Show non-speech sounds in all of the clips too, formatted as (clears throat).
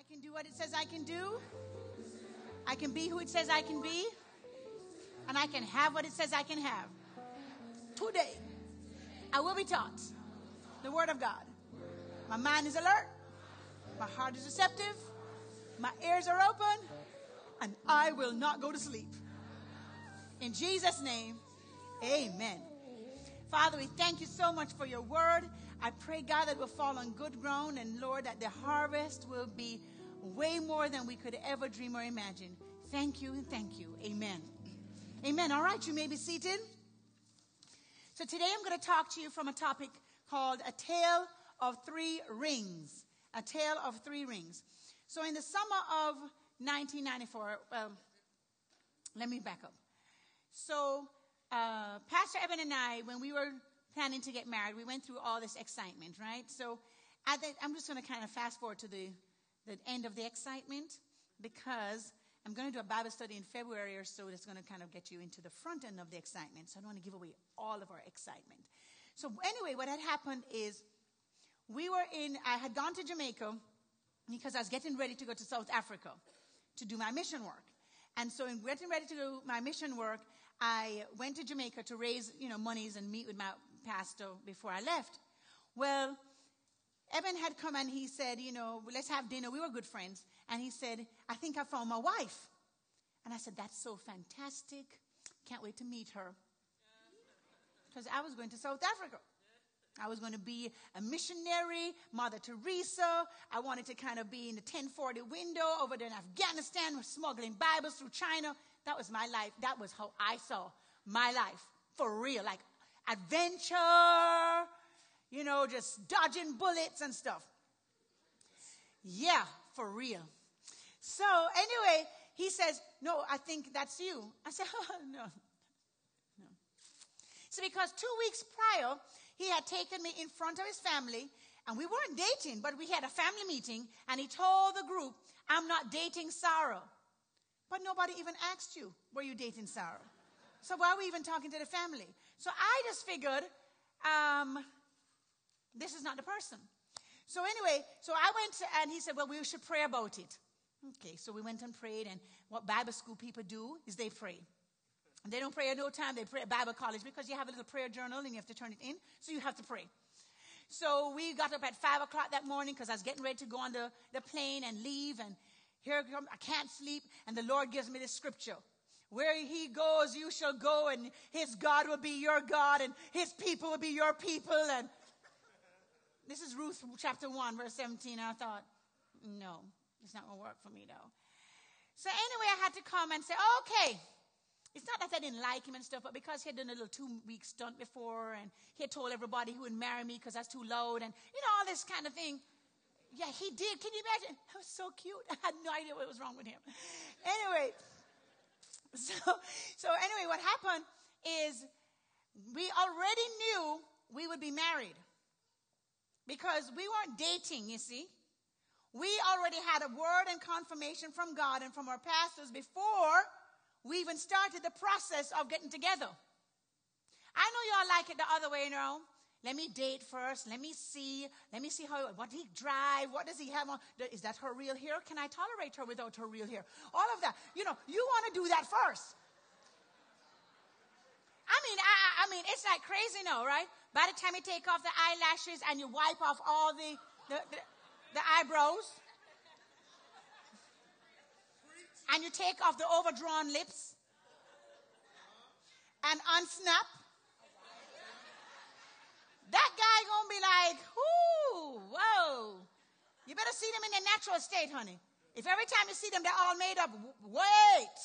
I can do what it says I can do. I can be who it says I can be. And I can have what it says I can have. Today, I will be taught the Word of God. My mind is alert. My heart is receptive. My ears are open. And I will not go to sleep. In Jesus' name, amen. Father, we thank you so much for your word. I pray, God, that we'll fall on good ground and, Lord, that the harvest will be way more than we could ever dream or imagine. Thank you and thank you. Amen. Amen. All right, you may be seated. So today I'm going to talk to you from a topic called A Tale of Three Rings. A Tale of Three Rings. So in the summer of 1994, well, let me back up. So, uh, Pastor Evan and I, when we were planning to get married, we went through all this excitement, right? So, the, I'm just going to kind of fast forward to the, the end of the excitement because I'm going to do a Bible study in February or so that's going to kind of get you into the front end of the excitement. So, I don't want to give away all of our excitement. So, anyway, what had happened is we were in, I had gone to Jamaica because I was getting ready to go to South Africa to do my mission work. And so in getting ready to do my mission work, I went to Jamaica to raise, you know, monies and meet with my pastor before I left. Well, Evan had come and he said, you know, let's have dinner. We were good friends. And he said, I think I found my wife. And I said, that's so fantastic. Can't wait to meet her. Because I was going to South Africa. I was going to be a missionary, Mother Teresa. I wanted to kind of be in the 1040 window over there in Afghanistan, smuggling Bibles through China. That was my life. That was how I saw my life for real. Like adventure, you know, just dodging bullets and stuff. Yeah, for real. So anyway, he says, no, I think that's you. (laughs) I said, oh, no, no. So because two weeks prior, he had taken me in front of his family, and we weren't dating, but we had a family meeting, and he told the group, I'm not dating Sarah. But nobody even asked you, were you dating Sarah? So why are we even talking to the family? So I just figured, um, this is not the person. So anyway, so I went and he said, well, we should pray about it. Okay, so we went and prayed, and what Bible school people do is they pray. They don't pray at no time. They pray at Bible college because you have a little prayer journal and you have to turn it in. So you have to pray. So we got up at five o'clock that morning because I was getting ready to go on the, the plane and leave. And here I can't sleep. And the Lord gives me this scripture. Where he goes, you shall go, and his God will be your God, and his people will be your people. And this is Ruth chapter 1, verse 17. And I thought, no, it's not going to work for me, though. So anyway, I had to come and say, okay, it's not that I didn't like him and stuff, but because he had done a little two week stunt before and he had told everybody he would marry me because that's too loud and, you know, all this kind of thing. Yeah, he did. Can you imagine? That was so cute. (laughs) I had no idea what was wrong with him. Anyway, (laughs) so, so anyway, what happened is we already knew we would be married because we weren't dating, you see. We already had a word and confirmation from God and from our pastors before we even started the process of getting together. I know y'all like it the other way, you know. Let me date first. Let me see. Let me see how, what he drive? What does he have on? Is that her real hair? Can I tolerate her without her real hair? All of that. You know, you want to do that first. I mean, I, I mean, it's like crazy now, right? By the time you take off the eyelashes and you wipe off all the, the, the, the eyebrows, and you take off the overdrawn lips and unsnap, that guy gonna be like, whoo, whoa. You better see them in their natural state, honey. If every time you see them, they're all made up, wait.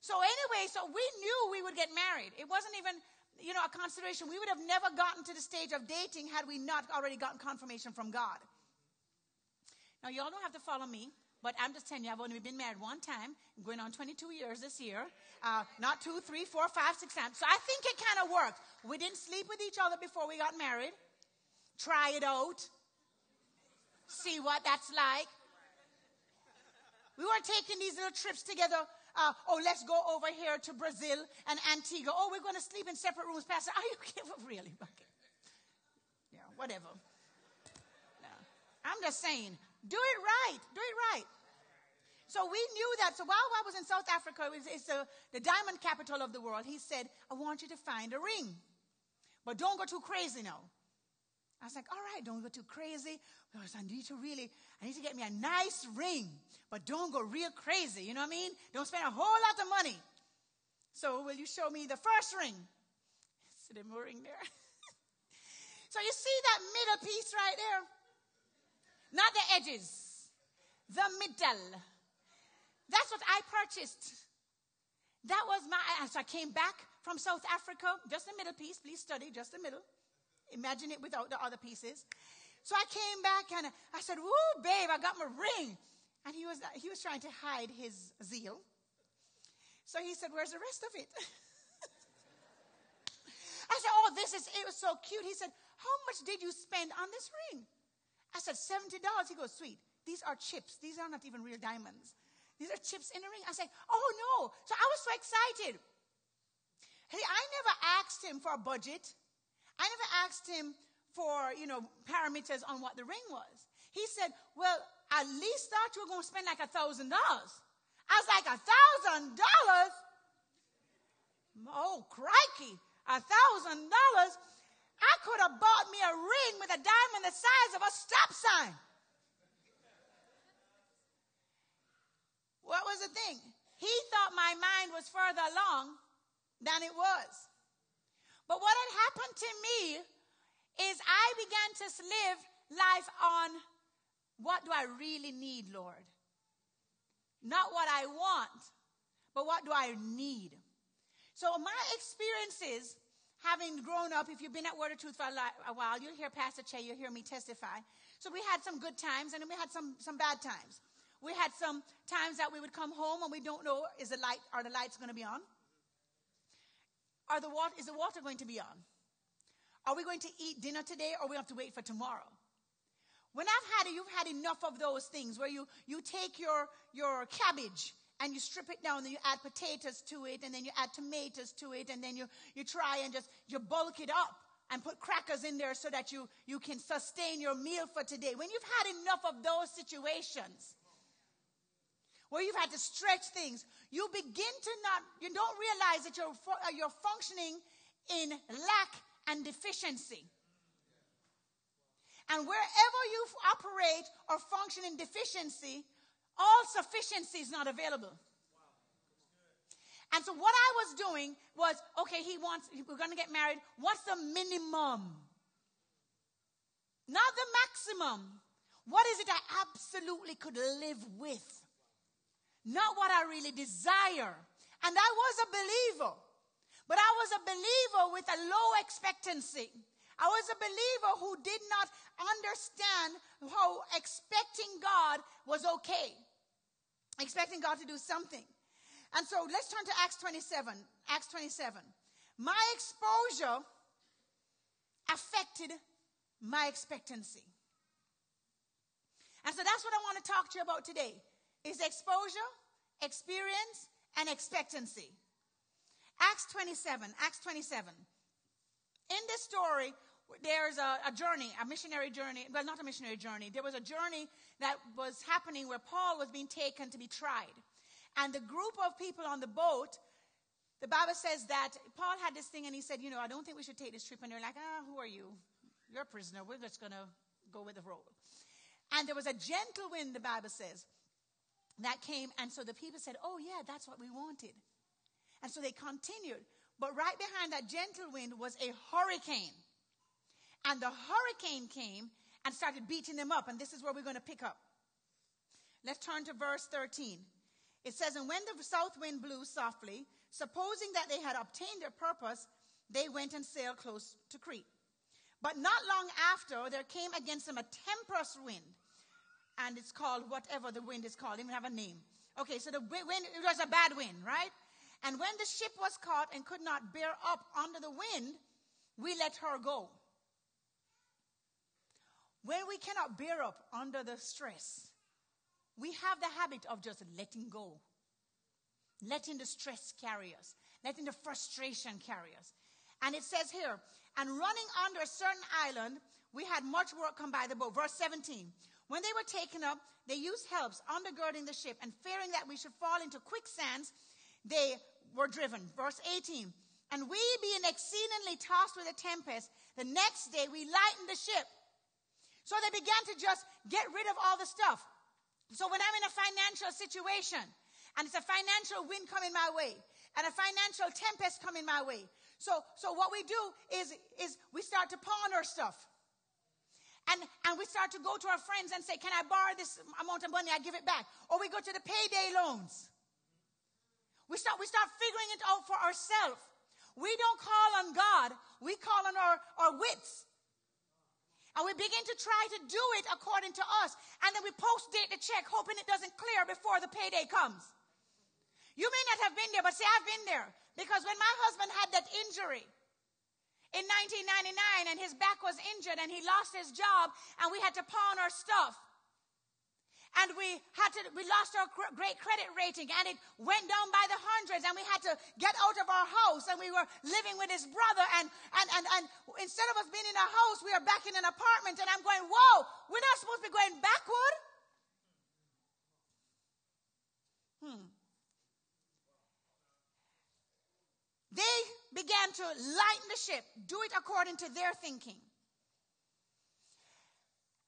So anyway, so we knew we would get married. It wasn't even, you know, a consideration. We would have never gotten to the stage of dating had we not already gotten confirmation from God. Now, y'all don't have to follow me. But I'm just telling you, I've only been married one time, going on 22 years this year. Uh, not two, three, four, five, six times. So I think it kind of worked. We didn't sleep with each other before we got married. Try it out. See what that's like. We weren't taking these little trips together. Uh, oh, let's go over here to Brazil and Antigua. Oh, we're going to sleep in separate rooms, Pastor. Are you (laughs) kidding? Really? Okay. Yeah, whatever. I'm just saying, Do it right. Do it right. So we knew that. So while I was in South Africa, it's the, the diamond capital of the world, he said, I want you to find a ring. But don't go too crazy now. I was like, all right, don't go too crazy. Because I need to really, I need to get me a nice ring. But don't go real crazy. You know what I mean? Don't spend a whole lot of money. So will you show me the first ring? See the ring there? (laughs) so you see that middle piece right there? Not the edges. The middle. That's what I purchased. That was my, so I came back from South Africa, just the middle piece, please study just the middle. Imagine it without the other pieces. So I came back and I said, Woo, babe, I got my ring. And he was, he was trying to hide his zeal. So he said, Where's the rest of it? (laughs) I said, Oh, this is, it was so cute. He said, How much did you spend on this ring? I said, $70. He goes, Sweet, these are chips. These are not even real diamonds. These are chips in the ring. I said, Oh no. So I was so excited. Hey, I never asked him for a budget. I never asked him for, you know, parameters on what the ring was. He said, Well, I at least thought you were going to spend like a thousand dollars. I was like, a thousand dollars? Oh, crikey. A thousand dollars? I could have bought me a ring with a diamond the size of a stop sign. What was the thing? He thought my mind was further along than it was. But what had happened to me is I began to live life on what do I really need, Lord? Not what I want, but what do I need? So my experiences, having grown up, if you've been at Word of Truth for a while, you'll hear Pastor Che, you'll hear me testify. So we had some good times and then we had some, some bad times. We had some times that we would come home and we don't know is the light are the lights going to be on? Are the water is the water going to be on? Are we going to eat dinner today or we have to wait for tomorrow? When I've had it, you've had enough of those things where you, you take your, your cabbage and you strip it down and then you add potatoes to it and then you add tomatoes to it and then you, you try and just you bulk it up and put crackers in there so that you, you can sustain your meal for today. When you've had enough of those situations, where you've had to stretch things, you begin to not, you don't realize that you're, uh, you're functioning in lack and deficiency. And wherever you operate or function in deficiency, all sufficiency is not available. And so what I was doing was, okay, he wants, we're going to get married. What's the minimum? Not the maximum. What is it I absolutely could live with? not what I really desire. And I was a believer, but I was a believer with a low expectancy. I was a believer who did not understand how expecting God was okay, expecting God to do something. And so let's turn to Acts 27. Acts 27. My exposure affected my expectancy. And so that's what I want to talk to you about today is exposure, experience, and expectancy. Acts 27, Acts 27. In this story, there's a, a, journey, a missionary journey. Well, not a missionary journey. There was a journey that was happening where Paul was being taken to be tried. And the group of people on the boat, the Bible says that Paul had this thing and he said, You know, I don't think we should take this trip. And they're like, Ah, who are you? You're a prisoner. We're just going to go with the roll. And there was a gentle wind, the Bible says that came, and so the people said, Oh, yeah, that's what we wanted. And so they continued. But right behind that gentle wind was a hurricane. And the hurricane came and started beating them up. And this is where we're going to pick up. Let's turn to verse 13. It says, And when the south wind blew softly, supposing that they had obtained their purpose, they went and sailed close to Crete. But not long after, there came against them a tempestuous wind and it's called whatever the wind is called. It even have a name. Okay, so the wind, it was a bad wind, right? And when the ship was caught and could not bear up under the wind, we let her go. When we cannot bear up under the stress, we have the habit of just letting go, letting the stress carry us, letting the frustration carry us. And it says here, and running under a certain island, we had much work come by the boat. Verse 17. When they were taken up, they used helps undergirding the ship, and fearing that we should fall into quicksands, they were driven. Verse 18. And we, being exceedingly tossed with a tempest, the next day we lightened the ship. So they began to just get rid of all the stuff. So when I'm in a financial situation, and it's a financial wind coming my way, and a financial tempest coming my way. So, so what we do is, is we start to pawn our stuff. And, and we start to go to our friends and say, Can I borrow this amount of money? I give it back. Or we go to the payday loans. We start, we start figuring it out for ourselves. We don't call on God, we call on our, our wits. And we begin to try to do it according to us. And then we post date the check, hoping it doesn't clear before the payday comes. You may not have been there, but say, I've been there. Because when my husband had that injury, in 1999 and his back was injured and he lost his job and we had to pawn our stuff. And we had to, we lost our great credit rating and it went down by the hundreds and we had to get out of our house and we were living with his brother and, and, and, and instead of us being in a house, we are back in an apartment and I'm going, whoa, we're not supposed to be going backward. Hmm. They began to lighten the ship, do it according to their thinking.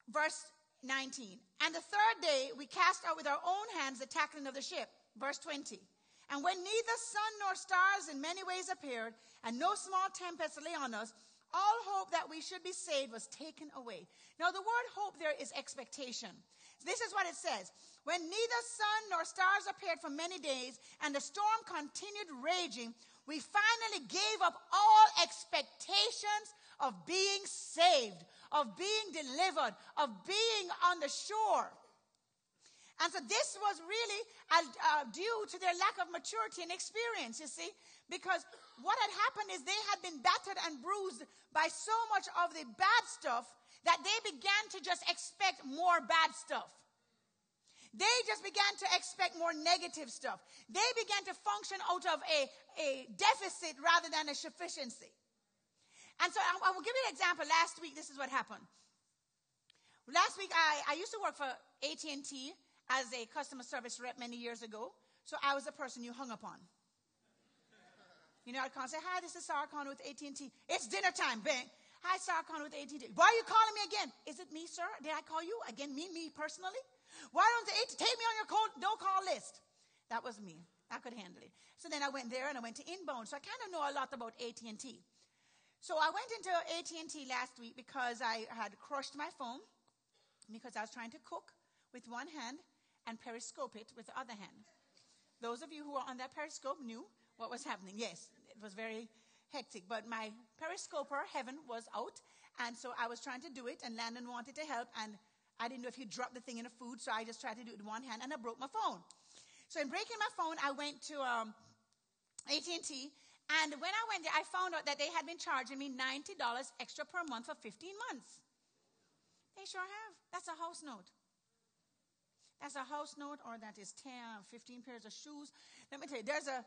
Verse 19. And the third day we cast out with our own hands the tackling of the ship. Verse 20. And when neither sun nor stars in many ways appeared, and no small tempest lay on us, all hope that we should be saved was taken away. Now, the word hope there is expectation. This is what it says. When neither sun nor stars appeared for many days, and the storm continued raging, we finally gave up all expectations of being saved, of being delivered, of being on the shore. And so this was really uh, uh, due to their lack of maturity and experience, you see, because what had happened is they had been battered and bruised by so much of the bad stuff that they began to just expect more bad stuff. They just began to expect more negative stuff. They began to function out of a, a deficit rather than a sufficiency. And so I, will give you an example. Last week, this is what happened. Last week, I, I used to work for AT&T as a customer service rep many years ago. So I was the person you hung up on. You know, I'd call and say, hi, this is Sarah Connor with AT&T. It's dinner time, bang. Hi, Sarah Connor with AT&T. Why are you calling me again? Is it me, sir? Did I call you? Again, me, me personally? Why don't they take me on your call, no call list? That was me. I could handle it. So then I went there and I went to Inbound. So I kind of know a lot about AT&T. So I went into AT&T last week because I had crushed my phone because I was trying to cook with one hand and periscope it with the other hand. Those of you who are on that periscope knew what was happening. Yes, it was very hectic, but my periscoper, Heaven, was out, and so I was trying to do it, and Landon wanted to help, and I didn't know if he dropped the thing in the food, so I just tried to do it with one hand, and I broke my phone. So in breaking my phone, I went to um, AT&T, and when I went there, I found out that they had been charging me $90 extra per month for 15 months. They sure have. That's a house note. That's a house note, or that is 10, 15 pairs of shoes. Let me tell you, there's a,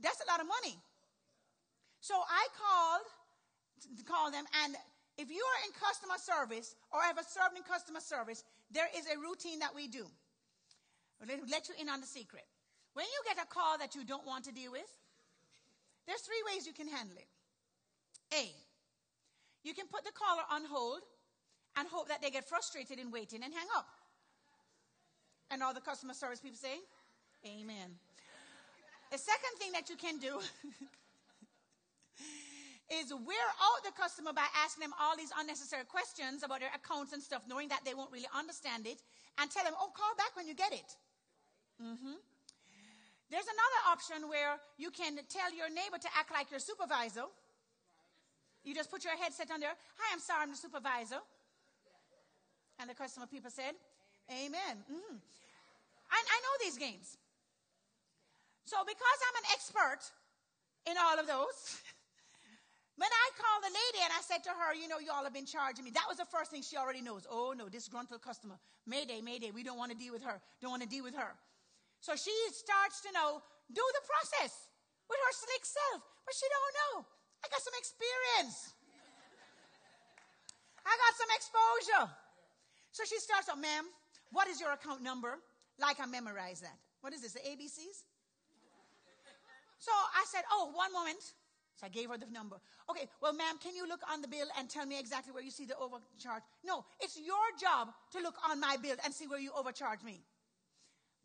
that's a lot of money. So I called, called them, and if you are in customer service or ever served in customer service, there is a routine that we do. Let you in on the secret. When you get a call that you don't want to deal with, there's three ways you can handle it. A, you can put the caller on hold and hope that they get frustrated in waiting and hang up. And all the customer service people say, Amen. The second thing that you can do (laughs) is wear out the customer by asking them all these unnecessary questions about their accounts and stuff, knowing that they won't really understand it, and tell them, oh, call back when you get it. Mm-hmm. There's another option where you can tell your neighbor to act like your supervisor. You just put your headset on there. Hi, I'm sorry, I'm the supervisor. And the customer people said, Amen. Mm-hmm. I, I know these games. So because I'm an expert in all of those, (laughs) when I called the lady and I said to her, you know, y'all have been charging me, that was the first thing she already knows. Oh no, disgruntled customer. Mayday, mayday. We don't want to deal with her. Don't want to deal with her. So she starts to know, do the process with her slick self. But she don't know. I got some experience. I got some exposure. So she starts out, ma'am, what is your account number? Like I memorized that. What is this, the ABCs? So I said, oh, one moment. So I gave her the number. Okay, well, ma'am, can you look on the bill and tell me exactly where you see the overcharge? No, it's your job to look on my bill and see where you overcharge me.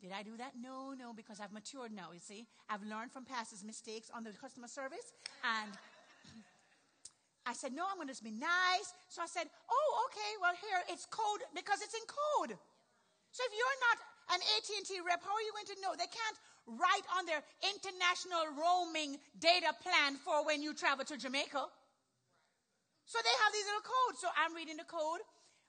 Did I do that? No, no, because I've matured now, you see. I've learned from past mistakes on the customer service. And I said, no, I'm going to be nice. So I said, oh, okay, well, here, it's code, because it's in code. So if you're not an AT&T rep, how are you going to know? They can't write on their international roaming data plan for when you travel to Jamaica. So they have these little codes. So I'm reading the code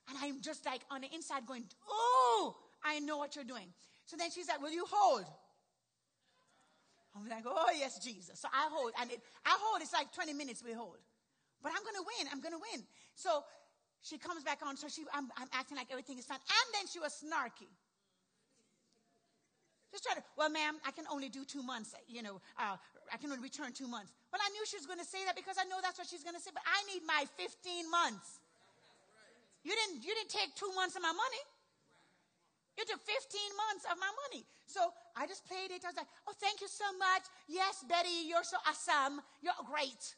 and I'm just like on the inside going, oh, I know what you're doing. So then she's like, will you hold? I'm like, oh yes, Jesus. So I hold and it, I hold, it's like 20 minutes we hold. But I'm going to win. I'm going to win. So she comes back on. So she, I'm, I'm acting like everything is fine. And then she was snarky. Just try to, well, ma'am, I can only do two months. You know, uh, I can only return two months. Well, I knew she was going to say that because I know that's what she's going to say, but I need my 15 months. You didn't, you didn't take two months of my money. You took 15 months of my money. So I just played it. I was like, oh, thank you so much. Yes, Betty, you're so awesome. You're great.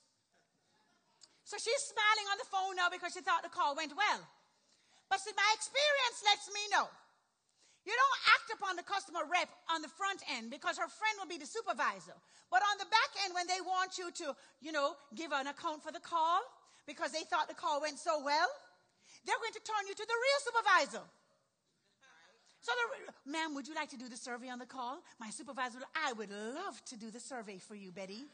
So she's smiling on the phone now because she thought the call went well. But see, my experience lets me know you don't act upon the customer rep on the front end because her friend will be the supervisor. But on the back end, when they want you to, you know, give an account for the call because they thought the call went so well, they're going to turn you to the real supervisor. So, the, ma'am, would you like to do the survey on the call? My supervisor, I would love to do the survey for you, Betty.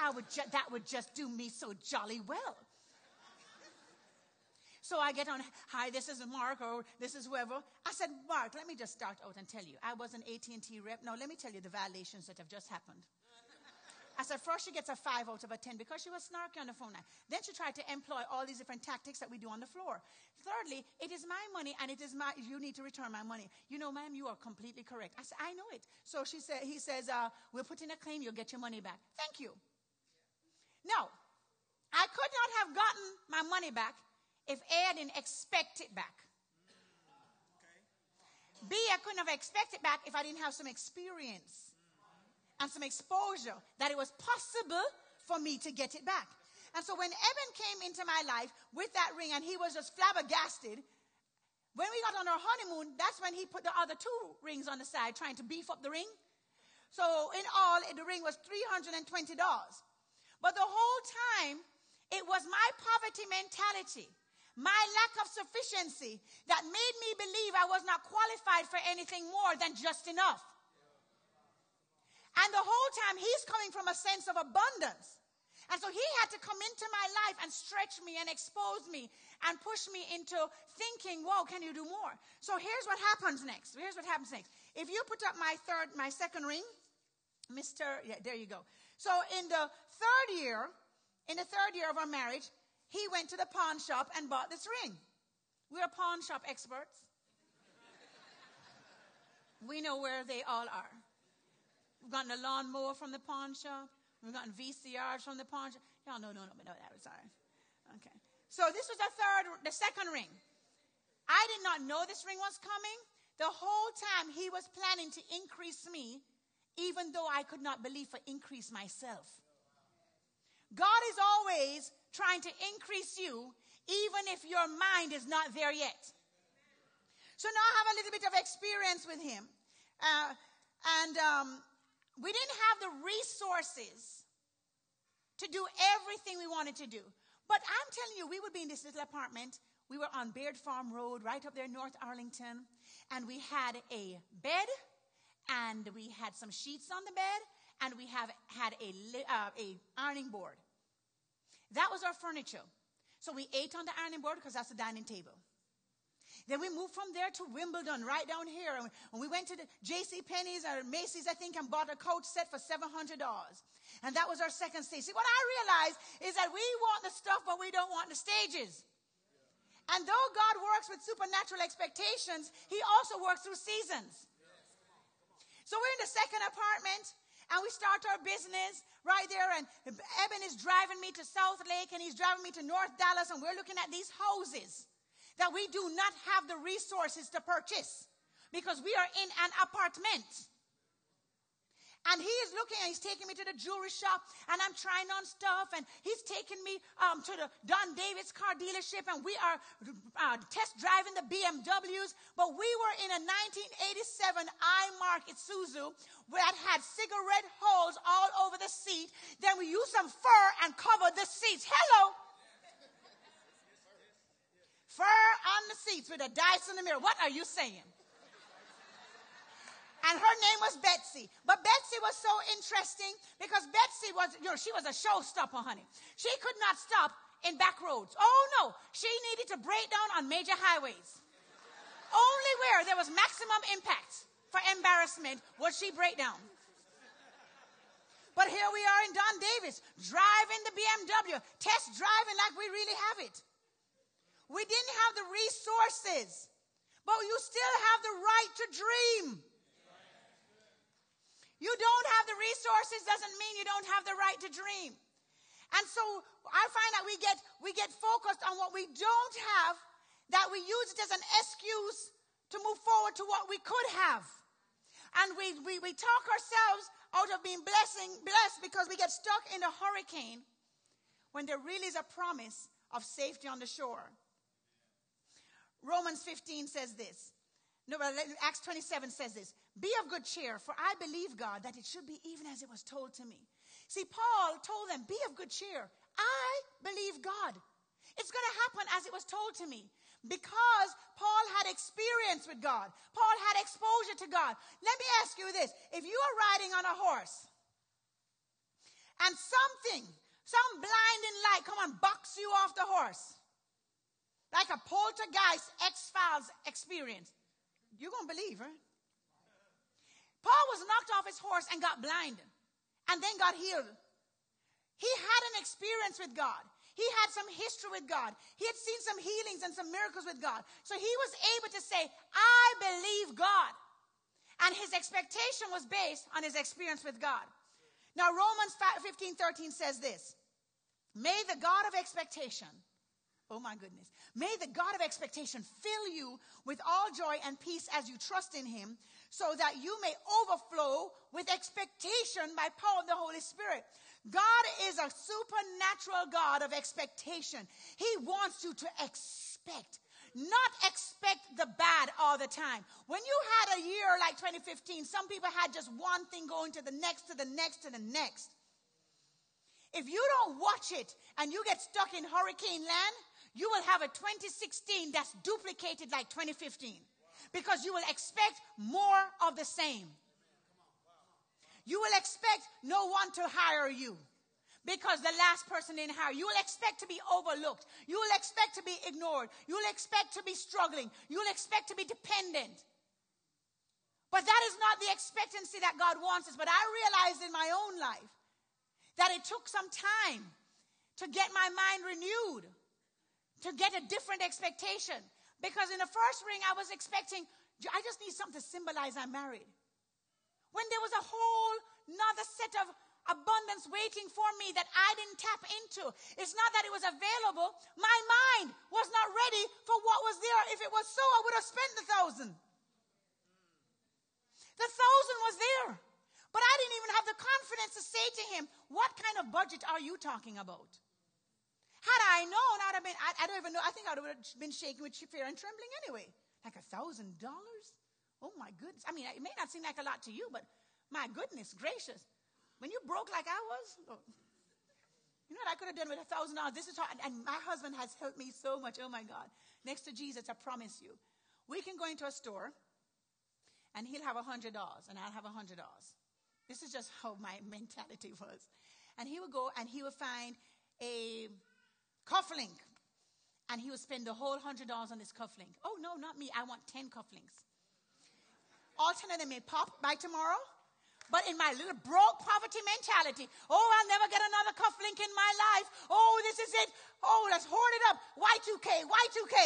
I would ju- that would just do me so jolly well. So I get on, hi, this is Mark or this is whoever. I said, Mark, let me just start out and tell you. I was an AT&T rep. Now let me tell you the violations that have just happened. I said, first she gets a five out of a ten because she was snarky on the phone. Then she tried to employ all these different tactics that we do on the floor. Thirdly, it is my money and it is my, you need to return my money. You know, ma'am, you are completely correct. I said, I know it. So she said, he says, uh, we'll put in a claim, you'll get your money back. Thank you. No, I could not have gotten my money back if A, I didn't expect it back. B, I couldn't have expected back if I didn't have some experience and some exposure that it was possible for me to get it back. And so when Evan came into my life with that ring and he was just flabbergasted, when we got on our honeymoon, that's when he put the other two rings on the side trying to beef up the ring. So in all, the ring was $320. But the whole time, it was my poverty mentality my lack of sufficiency that made me believe I was not qualified for anything more than just enough. And the whole time he's coming from a sense of abundance. And so he had to come into my life and stretch me and expose me and push me into thinking, whoa, can you do more? So here's what happens next. Here's what happens next. If you put up my third, my second ring, Mr. Yeah, there you go. So in the third year, in the third year of our marriage, he went to the pawn shop and bought this ring. We're pawn shop experts. we know where they all are. We've gotten a lawnmower from the pawn shop. We've gotten VCRs from the pawn shop. Y'all know, no, no, no, that was sorry. Okay. So this was the third, the second ring. I did not know this ring was coming. The whole time he was planning to increase me, even though I could not believe for increase myself. God is always trying to increase you, even if your mind is not there yet. So now I have a little bit of experience with him. Uh, and um, we didn't have the resources to do everything we wanted to do. But I'm telling you, we would be in this little apartment. We were on Baird Farm Road, right up there, North Arlington. And we had a bed, and we had some sheets on the bed, and we have had a, uh, a ironing board. That was our furniture. So we ate on the ironing board because that's the dining table. Then we moved from there to Wimbledon, right down here. And we went to the J.C. Penney's or Macy's, I think, and bought a coat set for $700. And that was our second stage. See, what I realized is that we want the stuff, but we don't want the stages. And though God works with supernatural expectations, He also works through seasons. So we're in the second apartment and we start our business right there. And Evan is driving me to Southlake and he's driving me to North Dallas, and we're looking at these houses that we do not have the resources to purchase because we are in an apartment. And he is looking and he's taking me to the jewelry shop and I'm trying on stuff and he's taking me um, to the Don Davis car dealership and we are uh, test driving the BMWs. But we were in a 1987 I-Mark Isuzu that had cigarette holes all over the seat. Then we used some fur and covered the seats. Hello. Fur on the seats with a dice in the mirror. What are you saying? and her name was Betsy. But Betsy was so interesting because Betsy was, you know, she was a showstopper, honey. She could not stop in back roads. Oh no, she needed to break down on major highways. Only where there was maximum impact for embarrassment would she break down. But here we are in Don Davis, driving the BMW, test driving like we really have it. We didn't have the resources, but you still have the right to dream. You don't have the resources doesn't mean you don't have the right to dream. And so I find that we get, we get focused on what we don't have, that we use it as an excuse to move forward to what we could have. And we, we, we talk ourselves out of being blessing, blessed because we get stuck in a hurricane when there really is a promise of safety on the shore. Romans 15 says this. No, Acts 27 says this. Be of good cheer, for I believe, God, that it should be even as it was told to me. See, Paul told them, Be of good cheer. I believe God. It's going to happen as it was told to me because Paul had experience with God. Paul had exposure to God. Let me ask you this. If you are riding on a horse and something, some blinding light come and box you off the horse, like a poltergeist X Files experience, you're going to believe, right? Paul was knocked off his horse and got blind and then got healed. He had an experience with God. He had some history with God. He had seen some healings and some miracles with God. So he was able to say, I believe God. And his expectation was based on his experience with God. Now, Romans 15 13 says this May the God of expectation Oh my goodness. May the God of expectation fill you with all joy and peace as you trust in him, so that you may overflow with expectation by power of the Holy Spirit. God is a supernatural God of expectation. He wants you to expect, not expect the bad all the time. When you had a year like 2015, some people had just one thing going to the next, to the next, to the next. If you don't watch it and you get stuck in hurricane land, you will have a 2016 that's duplicated like 2015 because you will expect more of the same. You will expect no one to hire you because the last person didn't hire you. will expect to be overlooked. You will expect to be ignored. You will expect to be struggling. You will expect to be dependent. But that is not the expectancy that God wants us. But I realized in my own life that it took some time to get my mind renewed to get a different expectation. Because in the first ring, I was expecting, I just need something to symbolize I'm married. When there was a whole another set of abundance waiting for me that I didn't tap into. It's not that it was available. My mind was not ready for what was there. If it was so, I would have spent the thousand. The thousand was there. But I didn't even have the confidence to say to him, What kind of budget are you talking about? Had I known, I'd have been, I, I don't even know, I think I would have been shaking with fear and trembling anyway. Like a thousand dollars? Oh my goodness. I mean, it may not seem like a lot to you, but my goodness gracious. When you broke like I was, oh, you know what I could have done with a thousand dollars? This is hard. And my husband has helped me so much. Oh my God. Next to Jesus, I promise you. We can go into a store and he'll have a hundred dollars and I'll have a hundred dollars. This is just how my (laughs) mentality was. And he would go and he would find a cufflink. And he would spend the whole hundred dollars on this cufflink. Oh no, not me. I want ten cufflinks. All ten of them may pop by tomorrow. But in my little broke poverty mentality, oh, I'll never get another cufflink in my life. Oh, this is it. Oh, let's hoard it up. Y2K, Y2K.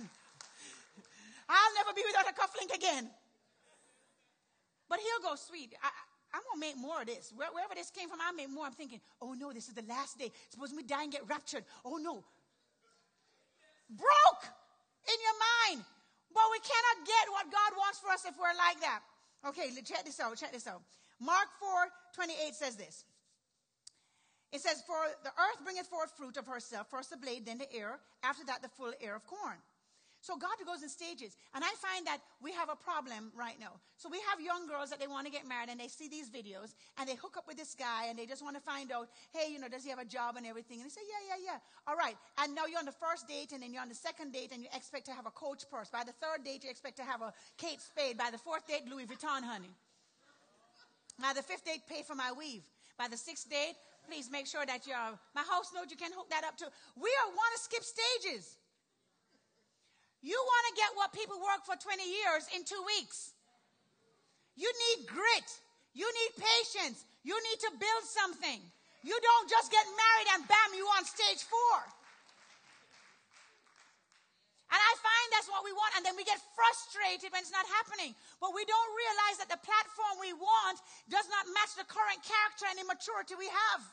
(laughs) I'll never be without a cufflink again. But he'll go, sweet. I, I'm to make more of this. Wherever this came from, I'll make more. I'm thinking, oh no, this is the last day. Suppose we die and get raptured. Oh no. broke in your mind. But we cannot get what God wants for us if we're like that. Okay, check this out. Check this out. Mark 4 28 says this. It says, For the earth bringeth forth fruit of herself, first the blade, then the ear, after that the full ear of corn. So God goes in stages. And I find that we have a problem right now. So we have young girls that they want to get married and they see these videos and they hook up with this guy and they just want to find out, hey, you know, does he have a job and everything? And they say, yeah, yeah, yeah. All right. And now you're on the first date and then you're on the second date and you expect to have a coach purse. By the third date, you expect to have a Kate Spade. By the fourth date, Louis Vuitton, honey. By the fifth date, pay for my weave. By the sixth date, please make sure that your my house note you can hook that up to. We are want to skip stages. You want to get what people work for 20 years in two weeks. You need grit. You need patience. You need to build something. You don't just get married and bam, you on stage four. And I find that's what we want. And then we get frustrated when it's not happening. But we don't realize that the platform we want does not match the current character and immaturity we have.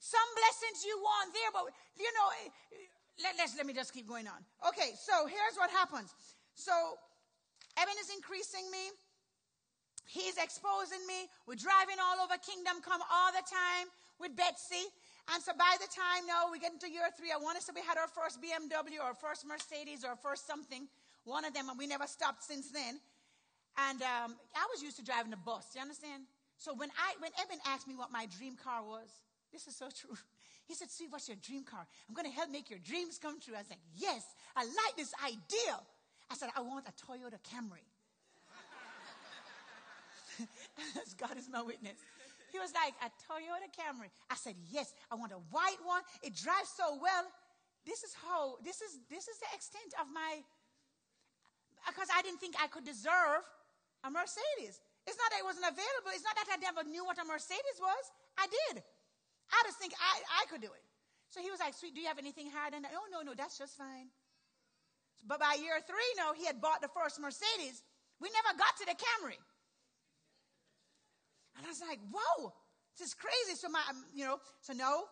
Some blessings you want there, but you know, let, let's, let me just keep going on. Okay, so here's what happens. So, Evan is increasing me. He's exposing me. We're driving all over Kingdom Come all the time with Betsy. And so by the time now we get into year three, I want to say we had our first BMW or first Mercedes or first something. One of them, and we never stopped since then. And um, I was used to driving a bus. You understand? So when I when Evan asked me what my dream car was, this is so (laughs) true. He said, See, what's your dream car? I'm going to help make your dreams come true. I was like, Yes, I like this idea. I said, I want a Toyota Camry. (laughs) God is my witness. He was like, A Toyota Camry. I said, Yes, I want a white one. It drives so well. This is how, this is, this is the extent of my, because I didn't think I could deserve a Mercedes. It's not that it wasn't available. It's not that I never knew what a Mercedes was. I did. I just think I, I could do it. So he was like, Sweet, do you have anything higher than that? Oh, no, no, that's just fine. But by year three, no, he had bought the first Mercedes. We never got to the Camry. And I was like, whoa, this is crazy. So my, um, you know, so no,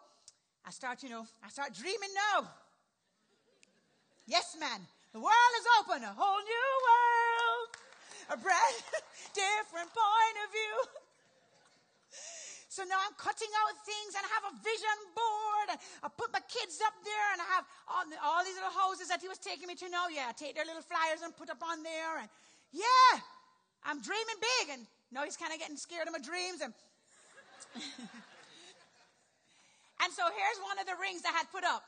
I start, you know, I start dreaming no. Yes, man. The world is open, a whole new world, a brand (laughs) different point of view. So now I'm cutting out things and I have a vision board. I put my kids up there and I have all, all these little houses that he was taking me to know. Yeah, I take their little flyers and put up on there. And yeah, I'm dreaming big. And now he's kind of getting scared of my dreams. And, (laughs) and so here's one of the rings I had put up.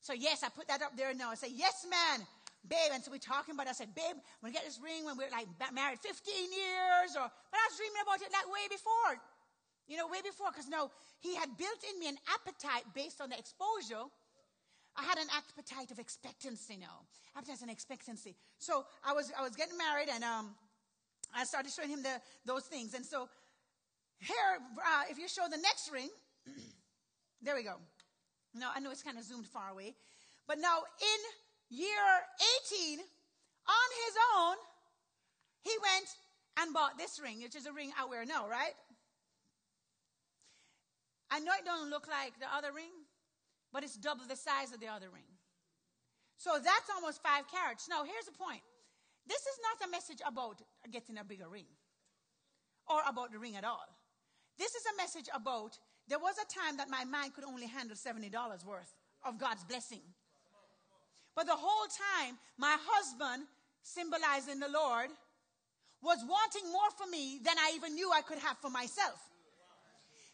So yes, I put that up there now. I say, yes, man babe. And so we're talking about it. I said, babe, when we get this ring when we're like married 15 years or, but I was dreaming about it that way before. You know, way before, because no, he had built in me an appetite based on the exposure. I had an appetite of expectancy now. Appetite and expectancy. So I was, I was getting married and, um, I started showing him the, those things. And so here, uh, if you show the next ring, (clears throat) there we go. Now, I know it's kind of zoomed far away. But now in year 18, on his own, he went and bought this ring, which is a ring I wear now, right? I know it don't look like the other ring, but it's double the size of the other ring. So that's almost five carats. Now, here's the point. This is not a message about getting a bigger ring or about the ring at all. This is a message about there was a time that my mind could only handle $70 worth of God's blessing. But the whole time, my husband, symbolizing the Lord, was wanting more for me than I even knew I could have for myself.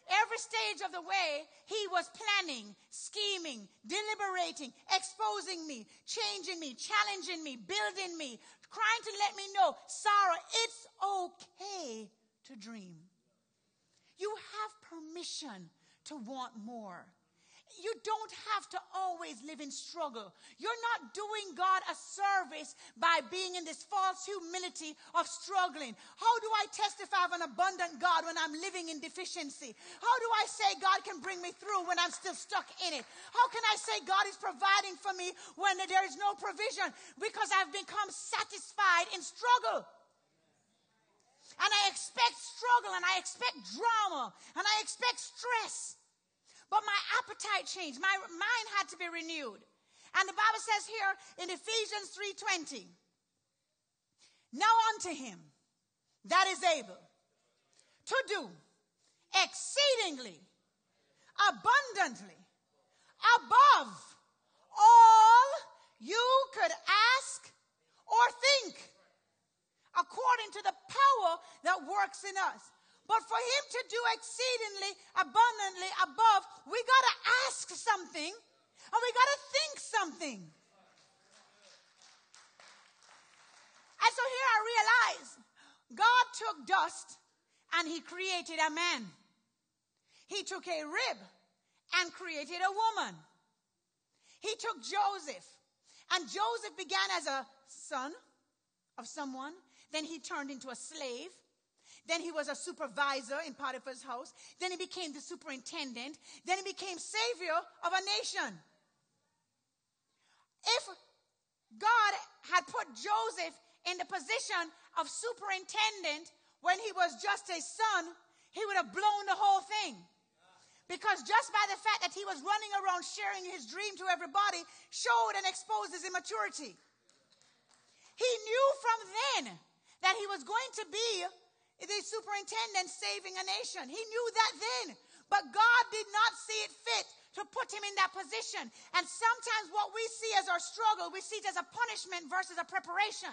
Every stage of the way, he was planning, scheming, deliberating, exposing me, changing me, challenging me, building me, trying to let me know, Sarah, it's okay to dream. You have permission to want more you don't have to always live in struggle. You're not doing God a service by being in this false humility of struggling. How do I testify of an abundant God when I'm living in deficiency? How do I say God can bring me through when I'm still stuck in it? How can I say God is providing for me when there is no provision? Because I've become satisfied in struggle. And I expect struggle and I expect drama and I expect stress. But my appetite changed. My mind had to be renewed. And the Bible says here in Ephesians 3:20, now unto him that is able to do exceedingly, abundantly, above all you could ask or think, according to the power that works in us. But for him to do exceedingly, abundantly, above, we got to ask something and we got to think something. And so here I realize God took dust and he created a man. He took a rib and created a woman. He took Joseph and Joseph began as a son of someone. Then he turned into a slave. Then he was a supervisor in Potiphar's house. Then he became the superintendent. Then he became savior of a nation. If God had put Joseph in the position of superintendent when he was just a son, he would have blown the whole thing. Because just by the fact that he was running around sharing his dream to everybody showed and exposed his immaturity. He knew from then that he was going to be the superintendent saving a nation. He knew that then. But God did not see it fit to put him in that position. And sometimes what we see as our struggle, we see it as a punishment versus a preparation.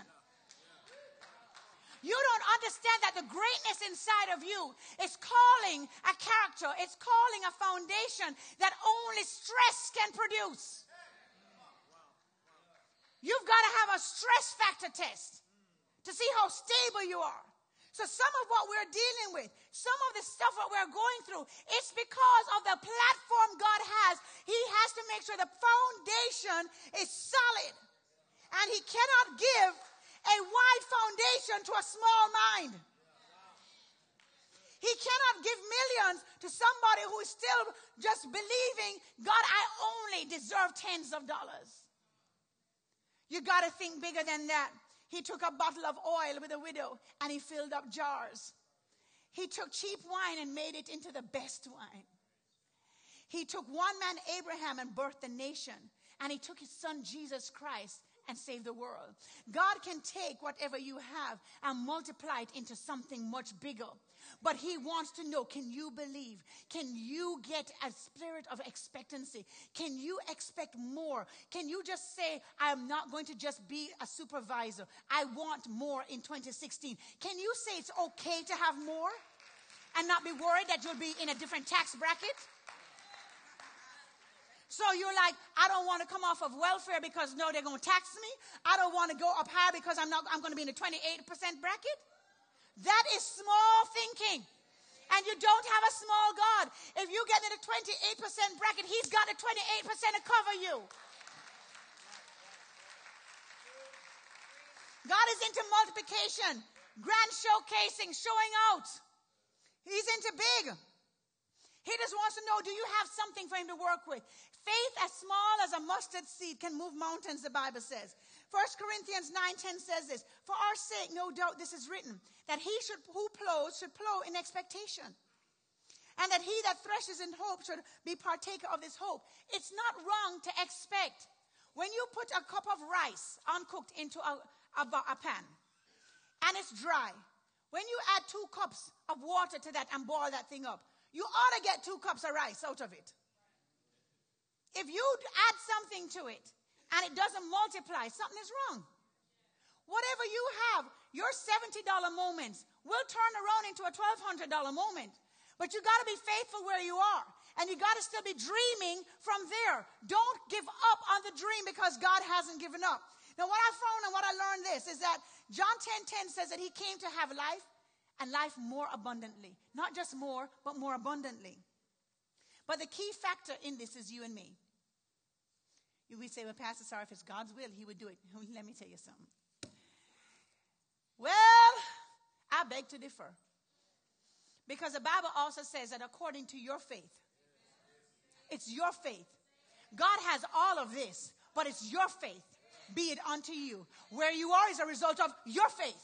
You don't understand that the greatness inside of you is calling a character, it's calling a foundation that only stress can produce. You've got to have a stress factor test to see how stable you are. So some of what we're dealing with, some of the stuff that we're going through, it's because of the platform God has. He has to make sure the foundation is solid. And he cannot give a wide foundation to a small mind. He cannot give millions to somebody who is still just believing, God, I only deserve tens of dollars. You got to think bigger than that. He took a bottle of oil with a widow and he filled up jars. He took cheap wine and made it into the best wine. He took one man, Abraham, and birthed a nation. And he took his son, Jesus Christ, and save the world. God can take whatever you have and multiply it into something much bigger. But he wants to know, can you believe? Can you get a spirit of expectancy? Can you expect more? Can you just say, I'm not going to just be a supervisor. I want more in 2016. Can you say it's okay to have more and not be worried that you'll be in a different tax bracket? So you're like, I don't want to come off of welfare because no, they're going to tax me. I don't want to go up high because I'm not, I'm going to be in the 28% bracket. That is small thinking. And you don't have a small God. If you get in the 28% bracket, He's got a 28% to cover you. God is into multiplication, grand showcasing, showing out. He's into big. He just wants to know do you have something for him to work with? Faith as small as a mustard seed can move mountains, the Bible says. 1 Corinthians 9:10 says this, "For our sake, no doubt this is written, that he should who plows should plow in expectation, and that he that threshes in hope should be partaker of this hope." It's not wrong to expect. When you put a cup of rice uncooked into a, a, a pan and it's dry, when you add two cups of water to that and boil that thing up, you ought to get two cups of rice out of it. If you add something to it and it doesn't multiply, something is wrong. Whatever you have, your $70 moments will turn around into a $1,200 moment. But you got to be faithful where you are. And you got to still be dreaming from there. Don't give up on the dream because God hasn't given up. Now, what I found and what I learned this is that John 10 10 says that he came to have life and life more abundantly. Not just more, but more abundantly. But the key factor in this is you and me. Would say, well, Pastor, Sarah, if it's God's will, he would do it. (laughs) Let me tell you something. Well, I beg to differ. Because the Bible also says that according to your faith, it's your faith. God has all of this, but it's your faith. Be it unto you. Where you are is a result of your faith.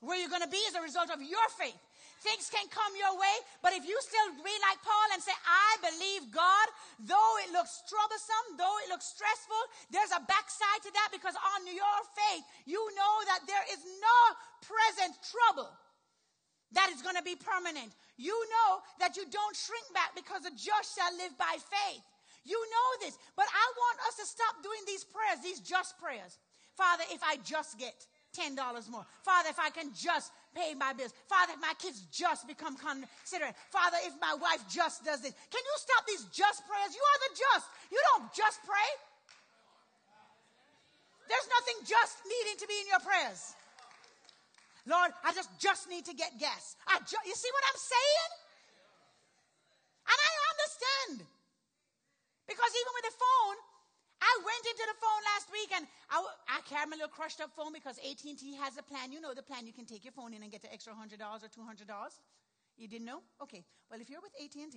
Where you're going to be is a result of your faith. Things can come your way, but if you still read like Paul and say, I believe God, though it looks troublesome, though it looks stressful, there's a backside to that because on your faith, you know that there is no present trouble that is going to be permanent. You know that you don't shrink back because the just shall live by faith. You know this, but I want us to stop doing these prayers, these just prayers. Father, if I just get $10 more. Father, if I can just pay my bills. Father, if my kids just become considerate. Father, if my wife just does this. Can you stop these just prayers? You are the just. You don't just pray. There's nothing just needing to be in your prayers. Lord, I just just need to get gas. I ju- you see what I'm saying? And I understand. Because even with the phone, I went into the phone last week and I, I carried my little crushed up phone because AT&T has a plan. You know the plan. You can take your phone in and get the extra $100 or $200. You didn't know? Okay. Well, if you're with AT&T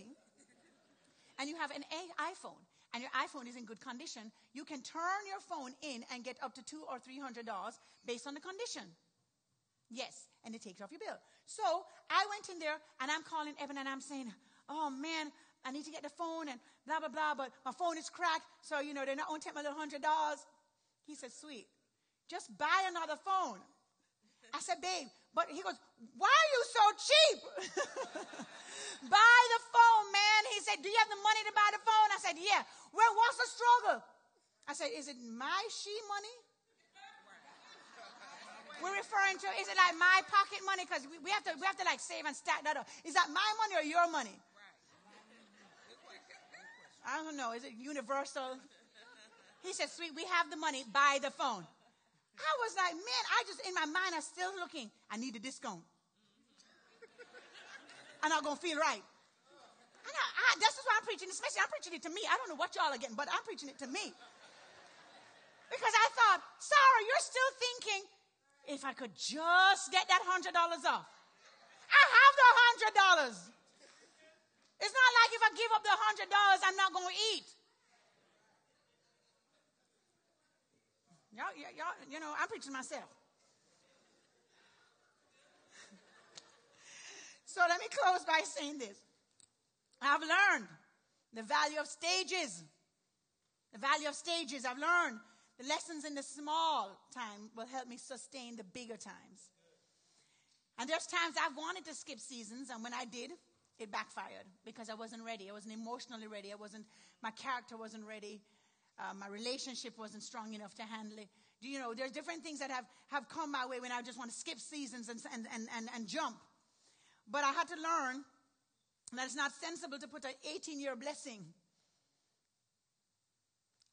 and you have an iPhone and your iPhone is in good condition, you can turn your phone in and get up to two or $300 based on the condition. Yes. And it takes off your bill. So I went in there and I'm calling Evan and I'm saying, oh man, I need to get the phone and blah, blah, blah, but my phone is cracked. So, you know, they're not going to take my little hundred dollars. He said, sweet, just buy another phone. I said, babe, but he goes, why are you so cheap? (laughs) buy the phone, man. He said, do you have the money to buy the phone? I said, yeah. Well, what's the struggle? I said, is it my she money? We're referring to, is it like my pocket money? Because we, we, have to, we have to like save and stack that up. Is that my money or your money? I don't know. Is it universal? He said, sweet, we have the money. Buy the phone. I was like, man, I just, in my mind, I'm still looking. I need a discount. I'm not going to feel right. And I, I, this is why I'm preaching, especially I'm preaching it to me. I don't know what y'all are getting, but I'm preaching it to me. Because I thought, Sarah, you're still thinking, if I could just get that $100 off. I have the $100. It's not like if I give up the hundred dollars, I'm not going to eat. Y'all, y'all, you know, I'm preaching myself. (laughs) so let me close by saying this. I've learned the value of stages. The value of stages. I've learned the lessons in the small time will help me sustain the bigger times. And there's times I've wanted to skip seasons, and when I did, it backfired because I wasn't ready. I wasn't emotionally ready. I wasn't, my character wasn't ready. Uh, my relationship wasn't strong enough to handle it. Do you know, there's different things that have, have come my way when I just want to skip seasons and, and, and, and, and jump. But I had to learn that it's not sensible to put an 18 year blessing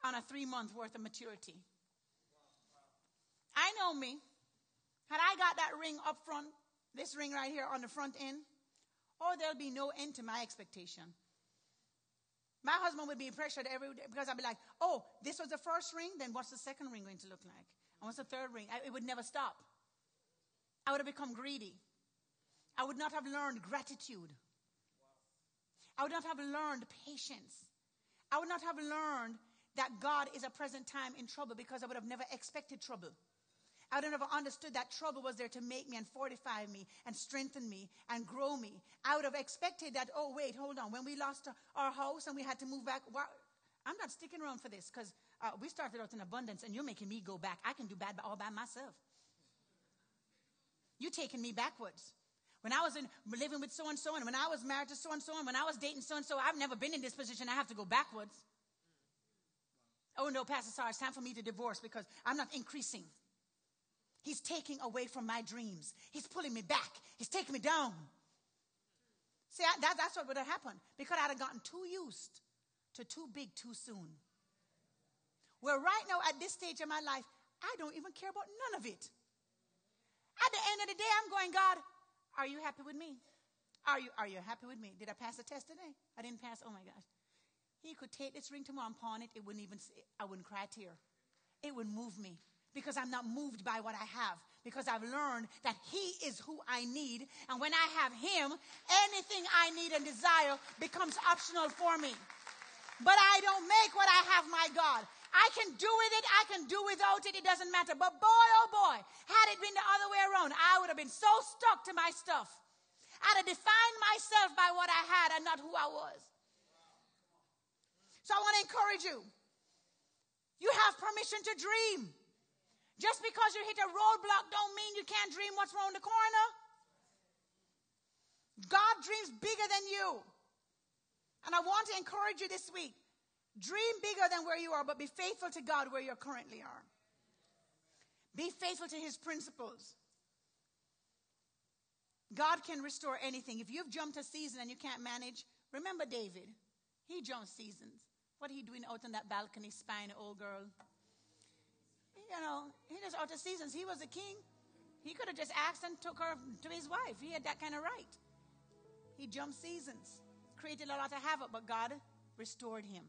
on a three month worth of maturity. I know me. Had I got that ring up front, this ring right here on the front end, or there'll be no end to my expectation. My husband would be pressured every day because I'd be like, oh, this was the first ring, then what's the second ring going to look like? And what's the third ring? I, it would never stop. I would have become greedy. I would not have learned gratitude. I would not have learned patience. I would not have learned that God is a present time in trouble because I would have never expected trouble. I would have never understood that trouble was there to make me and fortify me and strengthen me and grow me. I would have expected that, oh, wait, hold on. When we lost our house and we had to move back, I'm not sticking around for this because uh, we started out in abundance and you're making me go back. I can do bad all by myself. You're taking me backwards. When I was in, living with so and so, and when I was married to so and so, and when I was dating so and so, I've never been in this position. I have to go backwards. Oh no, Pastor Sarah, it's time for me to divorce because I'm not increasing. He's taking away from my dreams. He's pulling me back. He's taking me down. See, I, that, that's what would have happened because I'd have gotten too used to too big too soon. Where right now, at this stage of my life, I don't even care about none of it. At the end of the day, I'm going, God, are you happy with me? Are you, are you happy with me? Did I pass the test today? I didn't pass. Oh my gosh. He could take this ring tomorrow and pawn it. It wouldn't even, I wouldn't cry a tear. It would move me because I'm not moved by what I have. Because I've learned that He is who I need. And when I have Him, anything I need and desire becomes optional for me. But I don't make what I have, my God. I can do with it, I can do without it, it doesn't matter. But boy, oh boy, had it been the other way around, I would have been so stuck to my stuff. I'd have defined myself by what I had and not who I was. So I want to encourage you. You have permission to dream. Just because you hit a roadblock don't mean you can't dream what's around the corner. God dreams bigger than you. And I want to encourage you this week. Dream bigger than where you are, but be faithful to God where you currently are. Be faithful to his principles. God can restore anything. If you've jumped a season and you can't manage, remember David. He jumped seasons. What he doing out on that balcony spying old girl? You know, he just of seasons. He was a king. He could have just asked and took her to his wife. He had that kind of right. He jumped seasons, created a lot of havoc, but God restored him.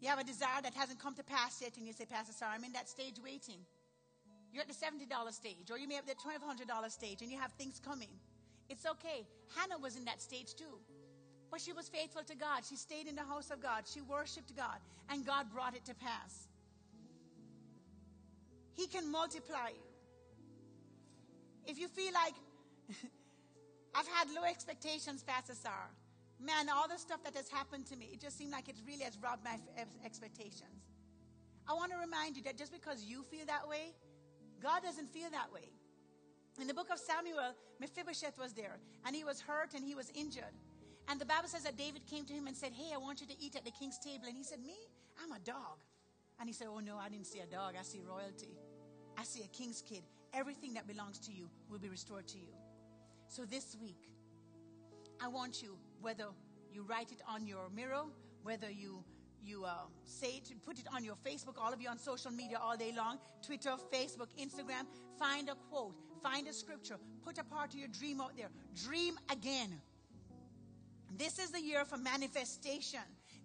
You have a desire that hasn't come to pass yet, and you say, Pastor, Sarah, I'm in that stage waiting. You're at the $70 stage, or you may have the $1,200 stage, and you have things coming. It's okay. Hannah was in that stage too. But she was faithful to God. She stayed in the house of God. She worshiped God, and God brought it to pass. He can multiply you. If you feel like (laughs) I've had low expectations, Pastor Sarah, man, all the stuff that has happened to me, it just seemed like it really has robbed my expectations. I want to remind you that just because you feel that way, God doesn't feel that way. In the book of Samuel, Mephibosheth was there, and he was hurt and he was injured. And the Bible says that David came to him and said, Hey, I want you to eat at the king's table. And he said, Me? I'm a dog. And he said, Oh, no, I didn't see a dog. I see royalty. I see a king's kid. Everything that belongs to you will be restored to you. So this week, I want you, whether you write it on your mirror, whether you you uh, say it, put it on your Facebook, all of you on social media all day long, Twitter, Facebook, Instagram. Find a quote, find a scripture, put a part of your dream out there. Dream again. This is the year for manifestation.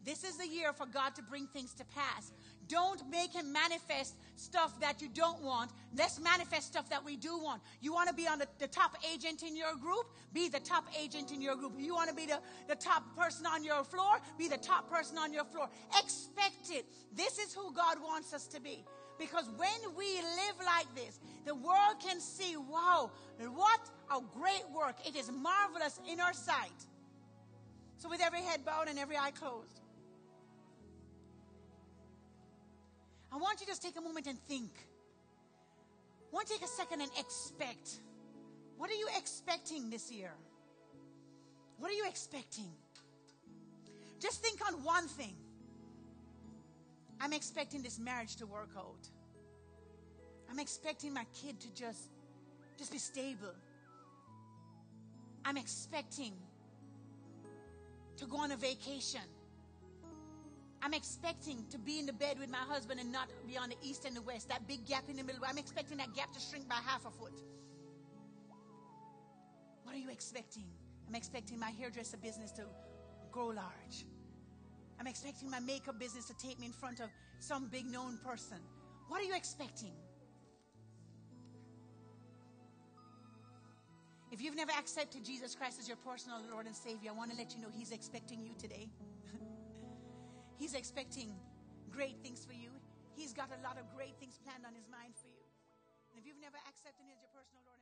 This is the year for God to bring things to pass. Don't make him manifest stuff that you don't want. Let's manifest stuff that we do want. You want to be on the, the, top agent in your group? Be the top agent in your group. You want to be the, the top person on your floor? Be the top person on your floor. Expect it. This is who God wants us to be. Because when we live like this, the world can see, wow, what a great work. It is marvelous in our sight. So, with every head bowed and every eye closed, I want you to just take a moment and think. I want to take a second and expect. What are you expecting this year? What are you expecting? Just think on one thing. I'm expecting this marriage to work out. I'm expecting my kid to just just be stable. I'm expecting to go on a vacation. I'm expecting to be in the bed with my husband and not be on the east and the west, that big gap in the middle. I'm expecting that gap to shrink by half a foot. What are you expecting? I'm expecting my hairdresser business to grow large. I'm expecting my makeup business to take me in front of some big known person. What are you expecting? If you've never accepted Jesus Christ as your personal Lord and Savior, I want to let you know He's expecting you today. (laughs) He's expecting great things for you. He's got a lot of great things planned on His mind for you. And if you've never accepted Him as your personal Lord